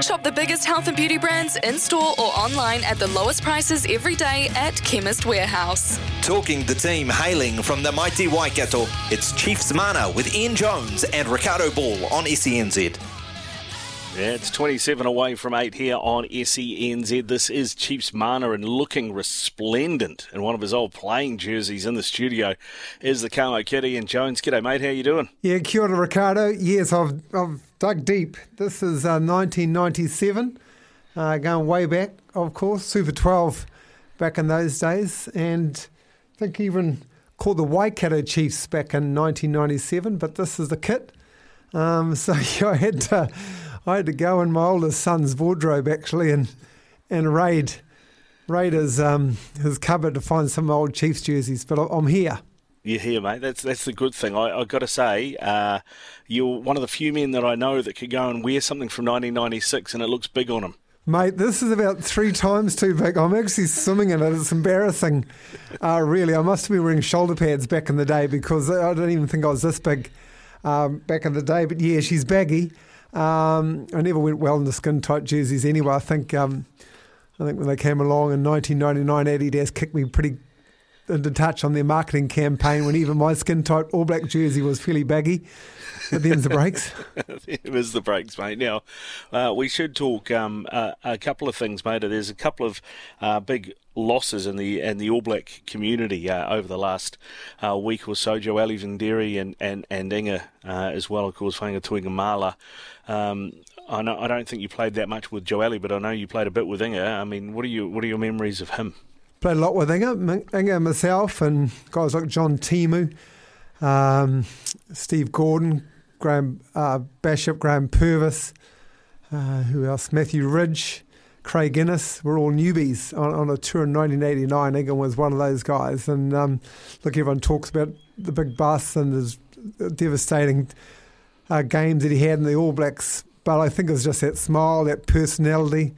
Shop the biggest health and beauty brands in store or online at the lowest prices every day at Chemist Warehouse. Talking the team hailing from the mighty Waikato, it's Chiefs Mana with Ian Jones and Riccardo Ball on SENZ. Yeah, it's 27 away from 8 here on SENZ. This is Chiefs Mana and looking resplendent in one of his old playing jerseys in the studio is the Kamo Kid Ian Jones. G'day, mate. How you doing? Yeah, kia ora, Riccardo. Yes, I've, I've dug deep. This is uh, 1997, uh, going way back, of course, Super 12 back in those days. And I think even called the Waikato Chiefs back in 1997, but this is the kit. Um, so yeah, I had to... I had to go in my oldest son's wardrobe actually and and raid raid his um, his cupboard to find some old Chiefs jerseys. But I'm here. You're here, mate. That's that's the good thing. I, have got to say, uh, you're one of the few men that I know that could go and wear something from 1996 and it looks big on him. Mate, this is about three times too big. I'm actually swimming in it. It's embarrassing, uh, really. I must have been wearing shoulder pads back in the day because I don't even think I was this big um, back in the day. But yeah, she's baggy. Um, I never went well in the skin tight jerseys anyway. I think um, I think when they came along in 1999, Adidas kicked me pretty into touch on their marketing campaign when even my skin tight All Black jersey was fairly baggy. But them's the breaks. it is the breaks, mate. Now, uh, we should talk um, uh, a couple of things, mate. There's a couple of uh, big losses in the in the All Black community uh, over the last uh, week or so. Joeli Vidiri and and and Inga uh, as well, of course, Va'aiga Tuigamala. Um, I know I don't think you played that much with Joeli, but I know you played a bit with Inga. I mean, what are you what are your memories of him? Played a lot with Inga, Inga myself, and guys like John Timu, um, Steve Gordon, Graham uh, Bachop, Graham Purvis, uh, who else? Matthew Ridge, Craig Innes. We're all newbies on, on a tour in 1989. Inga was one of those guys, and um, look, everyone talks about the big bus and his devastating uh, games that he had in the All Blacks, but I think it was just that smile, that personality,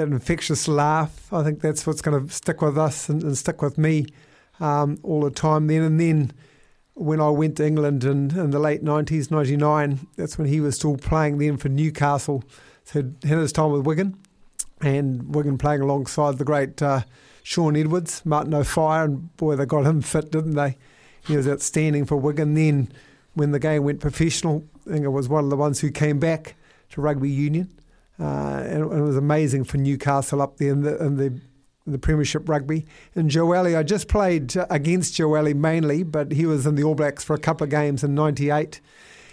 that infectious laugh. I think that's what's going to stick with us and, and stick with me um, all the time. Then and then, when I went to England in, in the late nineties, ninety nine, that's when he was still playing then for Newcastle. So had his time with Wigan, and Wigan playing alongside the great uh, Shaun Edwards, Martin Offiah, and boy, they got him fit, didn't they? He was outstanding for Wigan. Then when the game went professional, Inga was one of the ones who came back to rugby union. Uh, and, it was amazing for Newcastle up there in the, in the, in the Premiership rugby. And Joeli, I just played against Joeli mainly, but he was in the All Blacks for a couple of games in '98.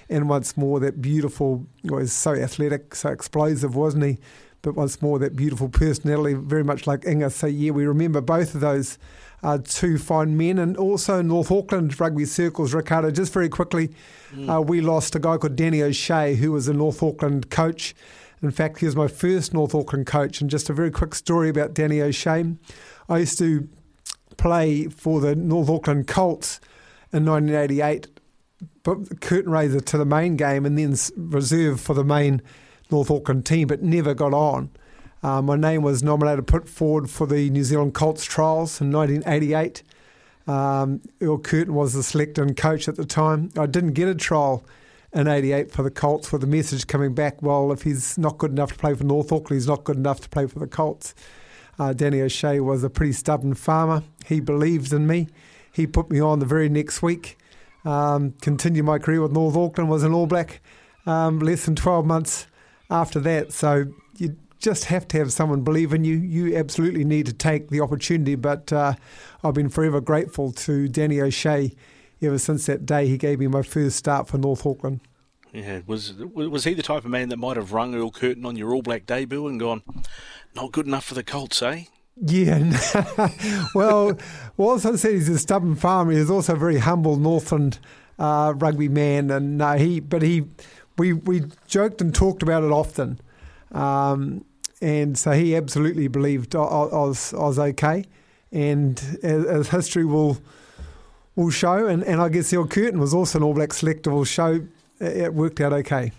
And once more, that beautiful, was so athletic, so explosive, wasn't he? But once more, that beautiful personality, very much like Inga. So, yeah, we remember both of those uh, two fine men. And also North Auckland rugby circles, Riccardo, just very quickly, mm. uh, we lost a guy called Danny O'Shea, who was a North Auckland coach. In fact, he was my first North Auckland coach. And just a very quick story about Danny O'Shea. I used to play for the North Auckland Colts in 1988, but curtain raiser to the main game and then reserve for the main North Auckland team, but never got on. Uh, my name was nominated, put forward for the New Zealand Colts trials in 1988. Um, Earle Kirton was the selector coach at the time. I didn't get a trial in 88 for the Colts with the message coming back, well, if he's not good enough to play for North Auckland, he's not good enough to play for the Colts. Uh, Danny O'Shea was a pretty stubborn farmer. He believed in me. He put me on the very next week. Um, continued my career with North Auckland, was an All Black um, less than 12 months after that. So you just have to have someone believe in you. You absolutely need to take the opportunity. But uh, I've been forever grateful to Danny O'Shea ever since that day he gave me my first start for North Auckland. Yeah, was was he the type of man that might have rung Earle Kirton on your All Black debut and gone, not good enough for the Colts, eh? Yeah, well, I said he's a stubborn farmer, he's also a very humble Northland uh, rugby man, and uh, he, but he, we we joked and talked about it often, um, and so he absolutely believed I, I, was I was okay, and as, as, history will will show, and, and I guess Earle Kirton was also an All Black selector show, it worked out okay.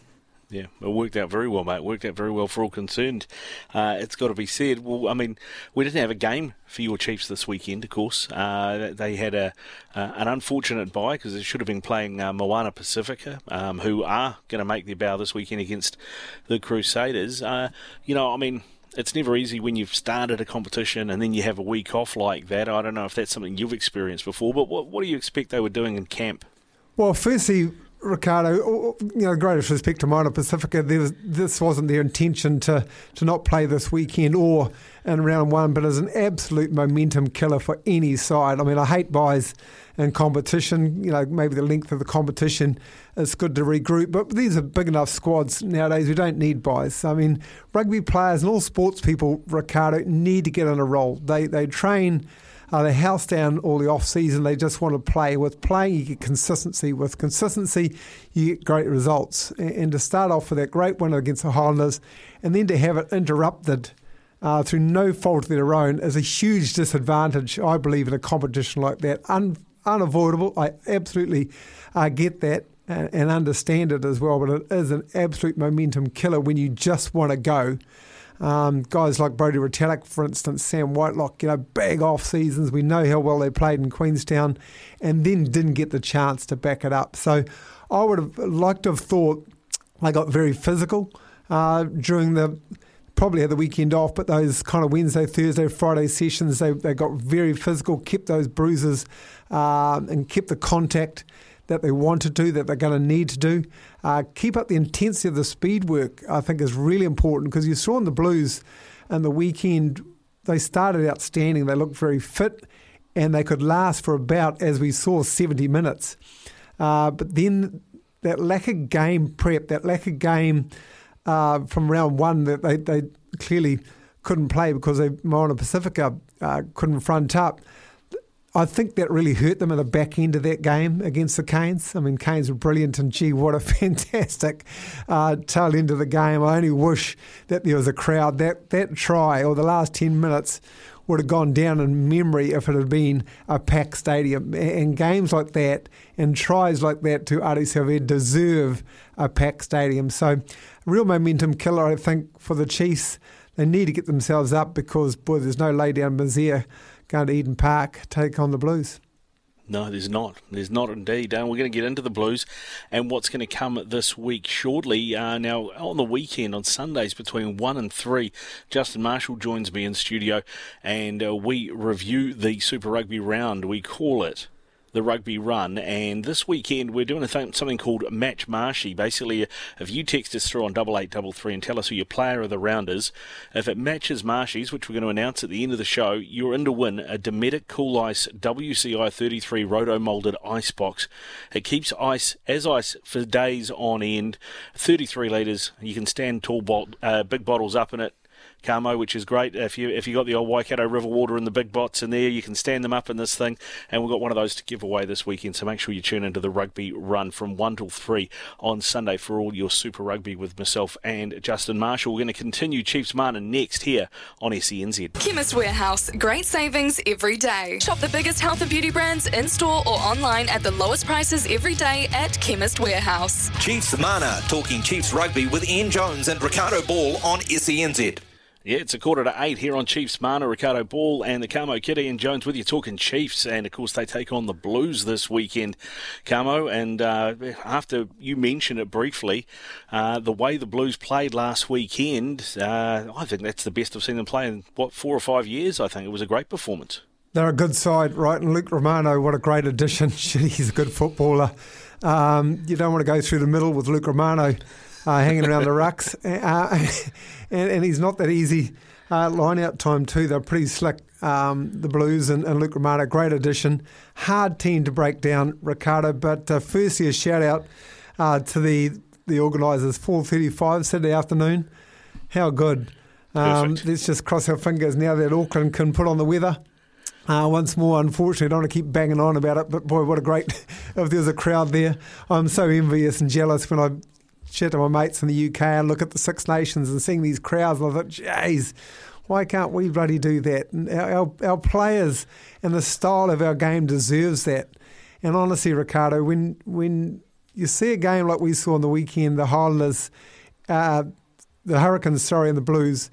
Yeah, it worked out very well, mate. It worked out very well for all concerned. Uh, it's got to be said. Well, I mean, we didn't have a game for your Chiefs this weekend, of course. Uh, they had a uh, an unfortunate bye because they should have been playing uh, Moana Pacifica, um, who are going to make their bow this weekend against the Crusaders. Uh, you know, I mean, it's never easy when you've started a competition and then you have a week off like that. I don't know if that's something you've experienced before, but what, what do you expect they were doing in camp? Well, firstly, Riccardo, oh, oh, you know, greatest respect to Moana Pacifica. Was, this wasn't their intention to, to not play this weekend or in round one, but as an absolute momentum killer for any side. I mean, I hate byes in competition. You know, maybe the length of the competition is good to regroup, but these are big enough squads nowadays. We don't need byes. I mean, rugby players and all sports people, Riccardo, need to get on a roll. They they train uh, they house down all the off season. They just want to play. With playing, you get consistency. With consistency, you get great results. And, and to start off with that great win against the Highlanders, and then to have it interrupted. Uh, through no fault of their own is a huge disadvantage, I believe, in a competition like that. Un- unavoidable. I absolutely uh, get that and, and, understand it as well, but it is an absolute momentum killer when you just want to go. Um, guys like Brodie Retallick, for instance, Sam Whitelock, you know, big off seasons. We know how well they played in Queenstown and then didn't get the chance to back it up. So I would have liked to have thought they got very physical uh, during the probably had the weekend off, but those kind of Wednesday, Thursday, Friday sessions, they, they got very physical, kept those bruises um, and kept the contact that they want to do, that they're going to need to do. Uh, keep up the intensity of the speed work, I think, is really important because you saw in the Blues and the weekend, they started outstanding. They looked very fit and they could last for about, as we saw, 70 minutes. Uh, but then that lack of game prep, that lack of game uh, from round one that they, they clearly couldn't play because they, Moana Pacifica uh, couldn't front up. I think that really hurt them at the back end of that game against the Canes. I mean, Canes were brilliant, and gee, what a fantastic uh, tail end of the game. I only wish that there was a crowd. That that try or the last ten minutes would have gone down in memory if it had been a packed stadium. And games like that and tries like that to Ardie Savea deserve a packed stadium. So, real momentum killer, I think, for the Chiefs. They need to get themselves up because, boy, there's no lay down misère going to Eden Park, take on the Blues. No, there's not. There's not indeed. Uh, we're going to get into the Blues and what's going to come this week shortly. Uh, now, on the weekend, on Sundays between 1 and 3, Justin Marshall joins me in studio and uh, we review the Super Rugby round. We call it the rugby run. And this weekend, we're doing th- something called Match Marshy. Basically, if you text us through on double eight double three and tell us who your player of the round is, if it matches Marshy's, which we're going to announce at the end of the show, you're in to win a Dometic Cool Ice WCI 33 roto molded ice box. It keeps ice as ice for days on end. 33 litres. You can stand tall, uh, big bottles up in it. Kamo, which is great. If you if you got the old Waikato River water and the big bots in there, you can stand them up in this thing. And we've got one of those to give away this weekend. So make sure you tune into the rugby run from one till three on Sunday for all your Super Rugby with myself and Justin Marshall. We're going to continue Chiefs Mana next here on SENZ. Chemist Warehouse, great savings every day. Shop the biggest health and beauty brands in store or online at the lowest prices every day at Chemist Warehouse. Chiefs Mana talking Chiefs rugby with Ian Jones and Riccardo Ball on SENZ. Yeah, it's a quarter to eight here on Chiefs Mana. Riccardo Ball and the Kamo Kid Ian Jones with you talking Chiefs. And of course, they take on the Blues this weekend, Kamo. And uh, after you mentioned it briefly, uh, the way the Blues played last weekend, uh, I think that's the best I've seen them play in, what, four or five years, I think. It was a great performance. They're a good side, right? And Luke Romano, what a great addition. He's a good footballer. Um, you don't want to go through the middle with Luke Romano uh, hanging around the rucks. Uh, and, and, he's not that easy uh, line out time, too. They're pretty slick, um, the Blues and, and Luke Romano. Great addition. Hard team to break down, Riccardo. But uh, firstly, a shout out uh, to the the organisers, 4.35 Saturday afternoon. How good. Um, let's just cross our fingers now that Auckland can put on the weather. Uh, once more, unfortunately, I don't want to keep banging on about it, but boy, what a great, if there was a crowd there. I'm so envious and jealous when I chat to my mates in the UK and look at the Six Nations and seeing these crowds, and I thought, jeez, why can't we bloody do that? And our, our, our players and the style of our game deserves that. And honestly, Riccardo, when when you see a game like we saw on the weekend, the Highlanders, uh, the Hurricanes, sorry, and the Blues,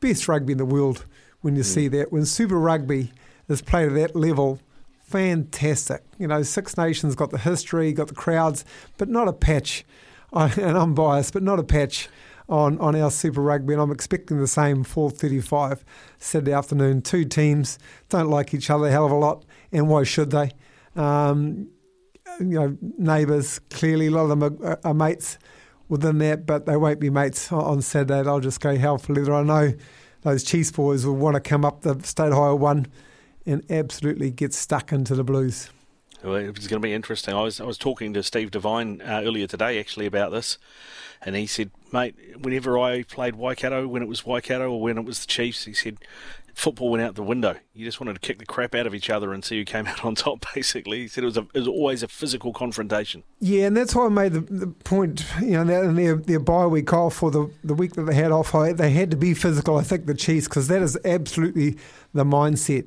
best rugby in the world. When you mm. see that, when Super Rugby is played at that level, fantastic. You know, Six Nations got the history, got the crowds, but not a patch. And I'm biased, but not a patch on, on our Super Rugby, and I'm expecting the same 4:35 Saturday afternoon. Two teams don't like each other a hell of a lot, and why should they? Um, you know, neighbours clearly a lot of them are, are, mates within that, but they won't be mates on Saturday. They'll just go hell for leather. I know those Chiefs boys will want to come up the State High one and absolutely get stuck into the Blues. It's going to be interesting. I was I was talking to Steve Devine uh, earlier today actually about this, and he said, "Mate, whenever I played Waikato, when it was Waikato or when it was the Chiefs, he said." Football went out the window. You just wanted to kick the crap out of each other and see who came out on top. Basically, he said it was, a, it was always a physical confrontation. Yeah, and that's why I made the, the point. You know, in their their bye week off for the the week that they had off, they had to be physical. I think the Chiefs because that is absolutely the mindset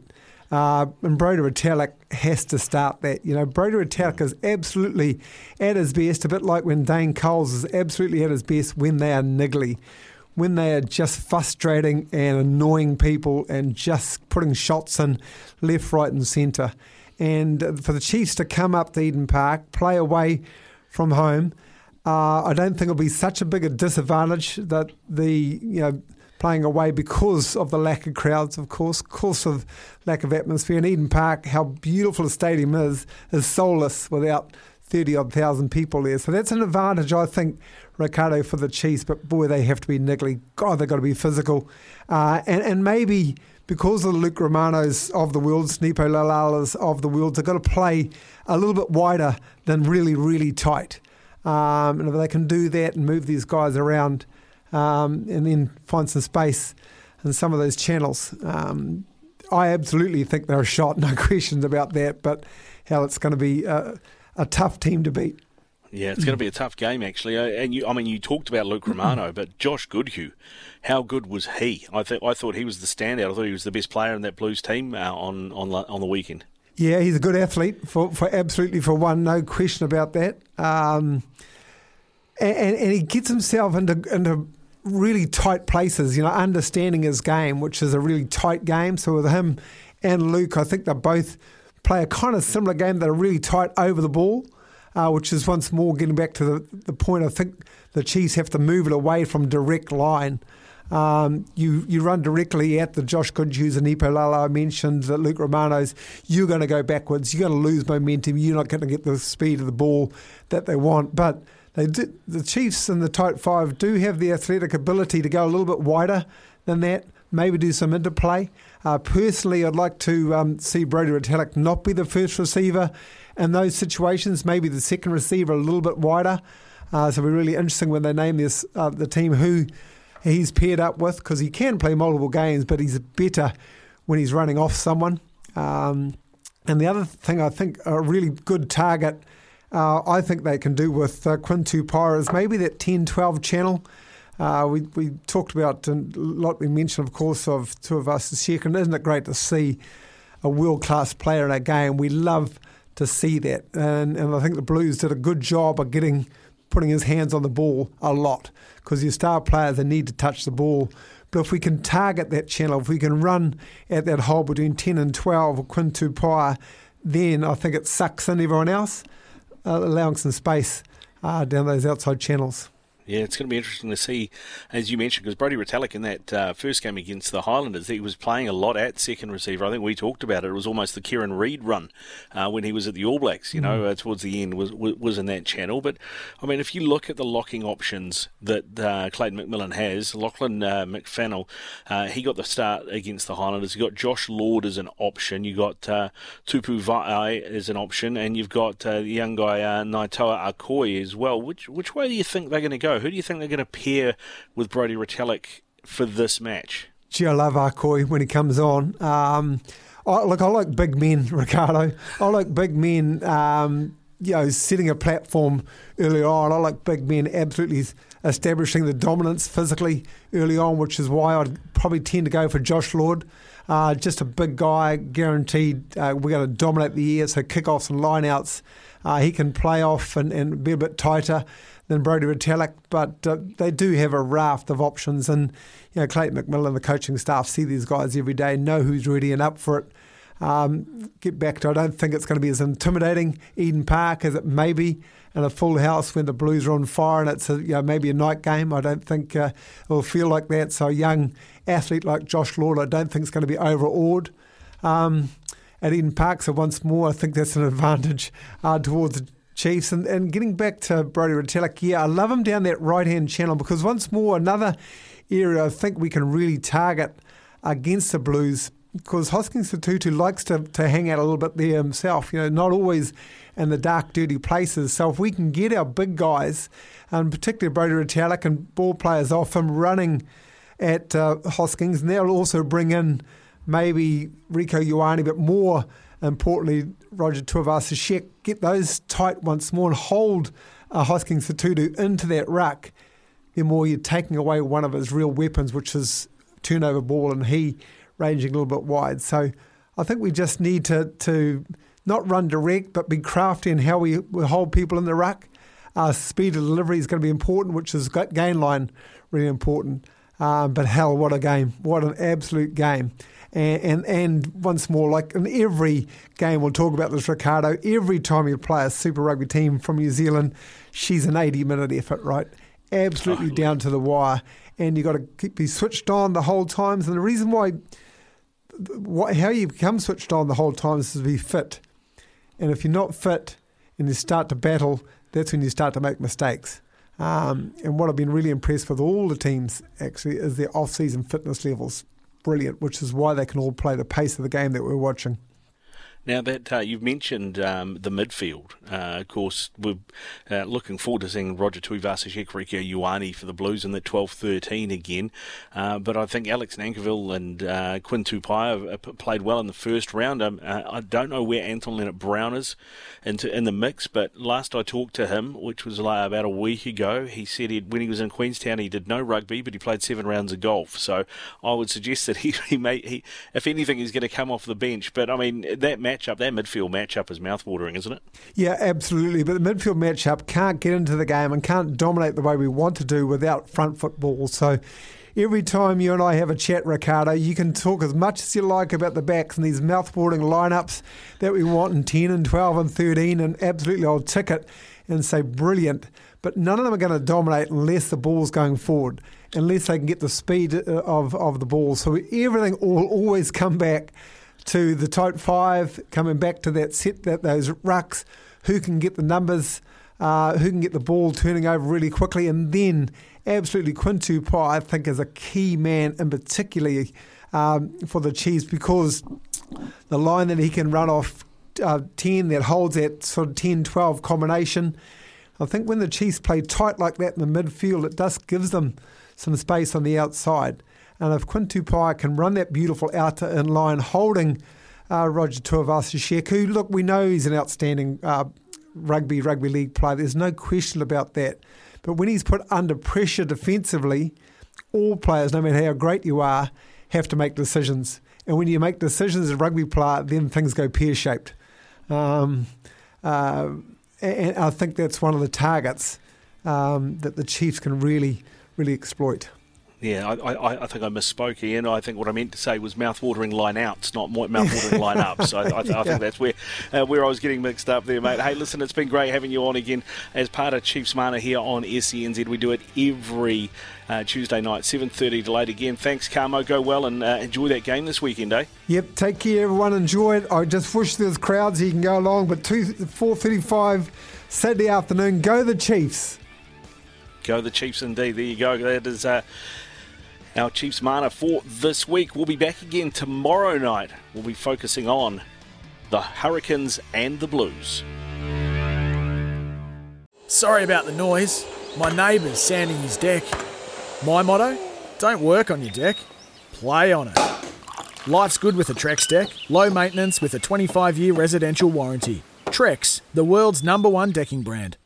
uh, and Brodie Retallick has to start that. You know, Brodie Retallick is absolutely at his best, a bit like when Dane Coles is absolutely at his best when they are niggly, when they are just frustrating and annoying people and just putting shots in left, right, and centre. And for the Chiefs to come up to Eden Park, play away from home, uh, I don't think it'll be such a big a disadvantage that the you know playing away because of the lack of crowds, of course, course of lack of atmosphere. And Eden Park, how beautiful the stadium is, is soulless without 30 odd thousand people there. So that's an advantage, I think, Riccardo, for the Chiefs. But boy, they have to be niggly. God, they've got to be physical. Uh, and, and maybe because of the Luke Romanos of the world, Nepo Laulalas of the world, they've got to play a little bit wider than really, really tight. Um, and if they can do that and move these guys around, um, and then find some space in some of those channels. Um, I absolutely think they're a shot, no questions about that. But how it's going to be a, a tough team to beat. Yeah, it's going to be a tough game actually. Uh, and you, I mean, you talked about Luke Romano, but Josh Goodhue, how good was he? I think I thought he was the standout. I thought he was the best player in that Blues team uh, on on on the weekend. Yeah, he's a good athlete for, for absolutely for one, no question about that. Um, and, and, he gets himself into into really tight places, you know, understanding his game, which is a really tight game. So with him and Luke, I think they both play a kind of similar game that are really tight over the ball, uh, which is once more getting back to the, the point. I think the Chiefs have to move it away from direct line. Um, you you run directly at the Josh Goodhues and Nepo Laulala I mentioned, that Luke Romanos, you're going to go backwards. You're going to lose momentum. You're not going to get the speed of the ball that they want. But they did, the Chiefs and the tight five do have the athletic ability to go a little bit wider than that, maybe do some interplay. Uh, personally, I'd like to um, see Brodie Retallick not be the first receiver in those situations, maybe the second receiver a little bit wider. Uh, so it'll be really interesting when they name this uh, the team who he's paired up with because he can play multiple games, but he's better when he's running off someone. Um, and the other thing I think a really good target uh, I think they can do with uh, is maybe that 10 12 channel. Uh, we, we talked about a lot, we mentioned, of course, of two of us this year. And isn't it great to see a world class player in a game? We love to see that. And, and I think the Blues did a good job of getting putting his hands on the ball a lot because your star players they need to touch the ball. But if we can target that channel, if we can run at that hole between 10 and 12 Quinn Tupaea, then I think it sucks in everyone else allowing some space uh, down those outside channels. Yeah, it's going to be interesting to see, as you mentioned, because Brodie Retallick in that uh, first game against the Highlanders, he was playing a lot at second receiver. I think we talked about it. It was almost the Kieran Read run uh, when he was at the All Blacks. You know, mm. uh, towards the end was was in that channel. But I mean, if you look at the locking options that uh, Clayton McMillan has, Laghlan uh, McWhannell, uh, he got the start against the Highlanders. You got Josh Lord as an option. You got Tupou Vaa'i as an option, and you've got the young guy uh, Naitoa Akoi as well. Which which way do you think they're going to go? Who do you think they're going to pair with Brodie Retallick for this match? Gee, I love Akoi when he comes on. Um, I, look, I like big men, Riccardo. I like big men, um, you know, setting a platform early on. I like big men absolutely establishing the dominance physically early on, which is why I'd probably tend to go for Josh Lord. Uh, just a big guy, guaranteed uh, we're going to dominate the air, so kickoffs and lineouts. Uh, he can play off and, and be a bit tighter than Brodie Retallick, but uh, they do have a raft of options. And you know, Clayton McMillan, and the coaching staff, see these guys every day, know who's ready and up for it. Um, get back to, I don't think it's going to be as intimidating Eden Park as it may be in a full house when the Blues are on fire and it's a, you know, maybe a night game. I don't think uh, it'll feel like that. So a young athlete like Josh Lord, I don't think is going to be overawed. Um, at Eden Park, so once more, I think that's an advantage uh, towards Chiefs. And, and getting back to Brodie Retallick, yeah, I love him down that right hand channel because once more, another area I think we can really target against the Blues because Hoskins Sotutu likes to, to hang out a little bit there himself, you know, not always in the dark, dirty places. So if we can get our big guys, and particularly Brodie Retallick and ball players off him running at uh, Hoskins, and they'll also bring in maybe Rieko Ioane, but more importantly, Roger Tuivasa-Sheck, get those tight once more and hold uh, Hoskins Sotutu into that ruck, the more you're taking away one of his real weapons, which is turnover ball, and he ranging a little bit wide. So I think we just need to, to not run direct, but be crafty in how we, we hold people in the ruck. Uh, speed of delivery is going to be important, which is gain line really important. Um, but hell, what a game! What an absolute game! And, and, and once more, like in every game, we'll talk about this, Riccardo. Every time you play a Super Rugby team from New Zealand, she's an 80 minute effort, right? Absolutely down to the wire, and you've got to keep, be switched on the whole times. And the reason why, what, how you become switched on the whole time is to be fit. And if you're not fit and you start to battle, that's when you start to make mistakes. Um, and what I've been really impressed with all the teams actually is their off-season fitness levels. Brilliant, which is why they can all play the pace of the game that we're watching. Now that uh, you've mentioned um, the midfield, uh, of course, we're uh, looking forward to seeing Roger Tuivasa-Sheck, Rieko Ioane for the Blues in the 12-13 again. Uh, but I think Alex Nankivell and uh, Quinn Tupaea played well in the first round. Um, uh, I don't know where Anton Lienert-Brown is into, in the mix, but last I talked to him, which was like about a week ago, he said when he was in Queenstown he did no rugby, but he played seven rounds of golf. So I would suggest that he, he may, he, if anything, he's going to come off the bench. But I mean that matchup, that midfield matchup is mouthwatering, isn't it? Yeah, absolutely. But the midfield matchup can't get into the game and can't dominate the way we want to do without front football. So every time you and I have a chat, Riccardo, you can talk as much as you like about the backs and these mouthwatering lineups that we want in 10 and 12 and 13, and absolutely I'll tick it and say brilliant. But none of them are going to dominate unless the ball's going forward, unless they can get the speed uh, of, of the ball. So everything will always come back to the tight five, coming back to that set, that those rucks, who can get the numbers, uh, who can get the ball turning over really quickly, and then absolutely Quinn Tupaea, I think, is a key man in particularly um, for the Chiefs because the line that he can run off uh, 10 that holds that sort of 10 12 combination. I think when the Chiefs play tight like that in the midfield, it just gives them some space on the outside. And if Quinn Tupaea can run that beautiful outer in line, holding uh, Roger Tuivasa-Sheck, who, look, we know he's an outstanding uh, rugby, rugby league player. There's no question about that. But when he's put under pressure defensively, all players, no matter how great you are, have to make decisions. And when you make decisions as a rugby player, then things go pear shaped. Um, uh, and I think that's one of the targets um, that the Chiefs can really, really exploit. Yeah, I, I, I, think I misspoke, Ian. I think what I meant to say was mouth-watering line-outs, not mouth-watering line-ups. I, I, I, think that's where uh, where I was getting mixed up there, mate. Hey, listen, it's been great having you on again as part of Chiefs Mana here on SENZ. We do it every uh, Tuesday night, 7.30 to delayed again. Thanks, Kamo. Go well and uh, enjoy that game this weekend, eh? Yep, take care, everyone. Enjoy it. I just wish there was crowds so you can go along, but 2, 4.35 Saturday afternoon, go the Chiefs. Go the Chiefs indeed. There you go. That is... Our Chiefs mana for this week. We'll be back again tomorrow night. We'll be focusing on the Hurricanes and the Blues. Sorry about the noise. My neighbour's sanding his deck. My motto don't work on your deck, play on it. Life's good with a Trex deck, low maintenance with a 25 year residential warranty. Trex, the world's number one decking brand.